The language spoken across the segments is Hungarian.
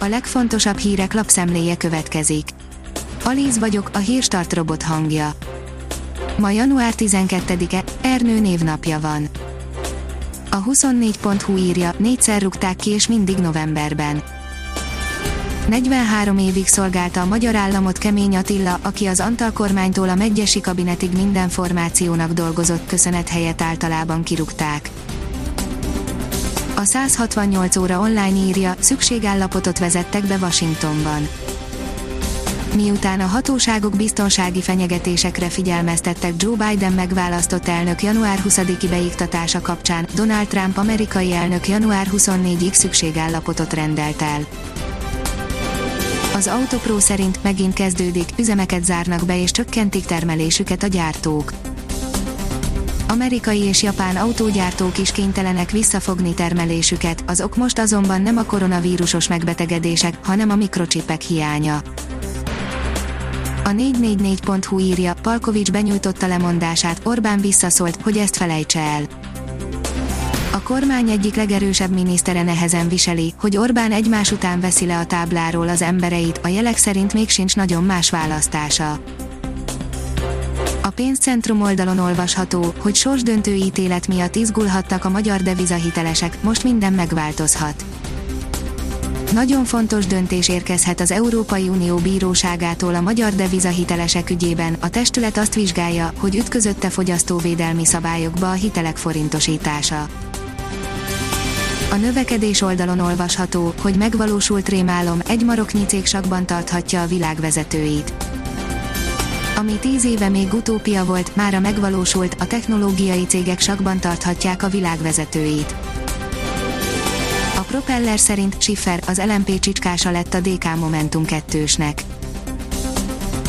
a legfontosabb hírek lapszemléje következik. Alíz vagyok, a hírstart robot hangja. Ma január 12-e, Ernő névnapja van. A 24.hu írja, négyszer rúgták ki és mindig novemberben. 43 évig szolgálta a magyar államot Kemény Attila, aki az Antal kormánytól a megyesi kabinetig minden formációnak dolgozott köszönet helyett általában kirúgták. A 168 óra online írja, szükségállapotot vezettek be Washingtonban. Miután a hatóságok biztonsági fenyegetésekre figyelmeztettek Joe Biden megválasztott elnök január 20-i beiktatása kapcsán, Donald Trump amerikai elnök január 24-ig szükségállapotot rendelt el. Az Autopro szerint megint kezdődik, üzemeket zárnak be és csökkentik termelésüket a gyártók. Amerikai és japán autógyártók is kénytelenek visszafogni termelésüket, az ok most azonban nem a koronavírusos megbetegedések, hanem a mikrocsipek hiánya. A 444.hu írja, Palkovics benyújtotta lemondását, Orbán visszaszólt, hogy ezt felejtse el. A kormány egyik legerősebb minisztere nehezen viseli, hogy Orbán egymás után veszi le a tábláról az embereit, a jelek szerint még sincs nagyon más választása. A pénzcentrum oldalon olvasható, hogy sorsdöntő ítélet miatt izgulhattak a magyar devizahitelesek, most minden megváltozhat. Nagyon fontos döntés érkezhet az Európai Unió bíróságától a magyar devizahitelesek ügyében. A testület azt vizsgálja, hogy ütközötte fogyasztóvédelmi szabályokba a hitelek forintosítása. A növekedés oldalon olvasható, hogy megvalósult rémálom, egy maroknyi cég tarthatja a világvezetőit. Ami tíz éve még utópia volt, mára megvalósult, a technológiai cégek sakban tarthatják a világvezetőit. A Propeller szerint Schiffer, az LMP csicskása lett a DK Momentum 2-snek.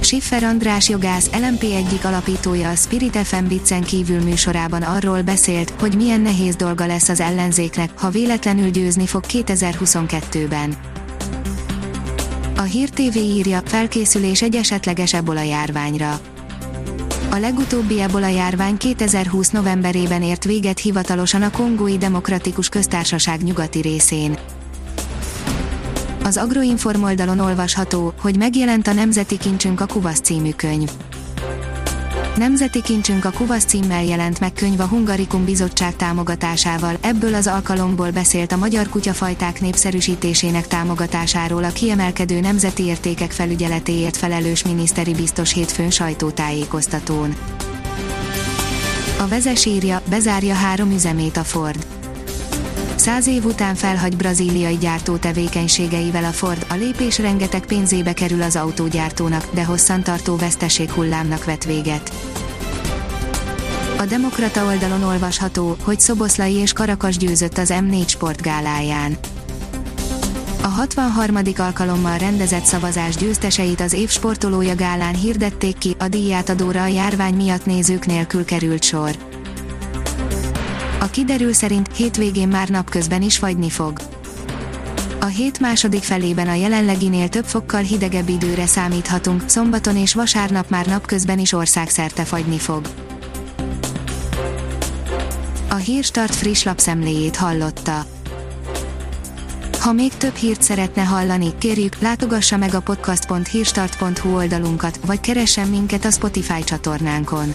Schiffer András jogász LMP egyik alapítója a Spirit FM Biccen kívül műsorában arról beszélt, hogy milyen nehéz dolga lesz az ellenzéknek, ha véletlenül győzni fog 2022-ben. A Hír TV írja, felkészülés egy esetleges ebola járványra. A legutóbbi ebola járvány 2020 novemberében ért véget hivatalosan a Kongói Demokratikus Köztársaság nyugati részén. Az Agroinform oldalon olvasható, hogy megjelent a Nemzeti Kincsünk a Kuvasz című könyv. Nemzeti Kincsünk a Kuvasz címmel jelent meg könyv a Hungarikum Bizottság támogatásával, ebből az alkalomból beszélt a magyar kutyafajták népszerűsítésének támogatásáról a kiemelkedő nemzeti értékek felügyeletéért felelős miniszteri biztos hétfőn sajtótájékoztatón. A vezes írja, bezárja három üzemét a Ford. Száz év után felhagy brazíliai gyártó tevékenységeivel a Ford, a lépés rengeteg pénzébe kerül az autógyártónak, de hosszantartó veszteség hullámnak vet véget. A Demokrata oldalon olvasható, hogy Szoboszlai és Karakas győzött az M4 sportgáláján. A 63. alkalommal rendezett szavazás győzteseit az év sportolója gálán hirdették ki, a díjátadóra a járvány miatt nézők nélkül került sor. A kiderül szerint hétvégén már napközben is fagyni fog. A hét második felében a jelenleginél több fokkal hidegebb időre számíthatunk, szombaton és vasárnap már napközben is országszerte fagyni fog. A Hírstart friss lapszemléjét hallotta. Ha még több hírt szeretne hallani, kérjük, látogassa meg a podcast.hírstart.hu oldalunkat, vagy keressen minket a Spotify csatornánkon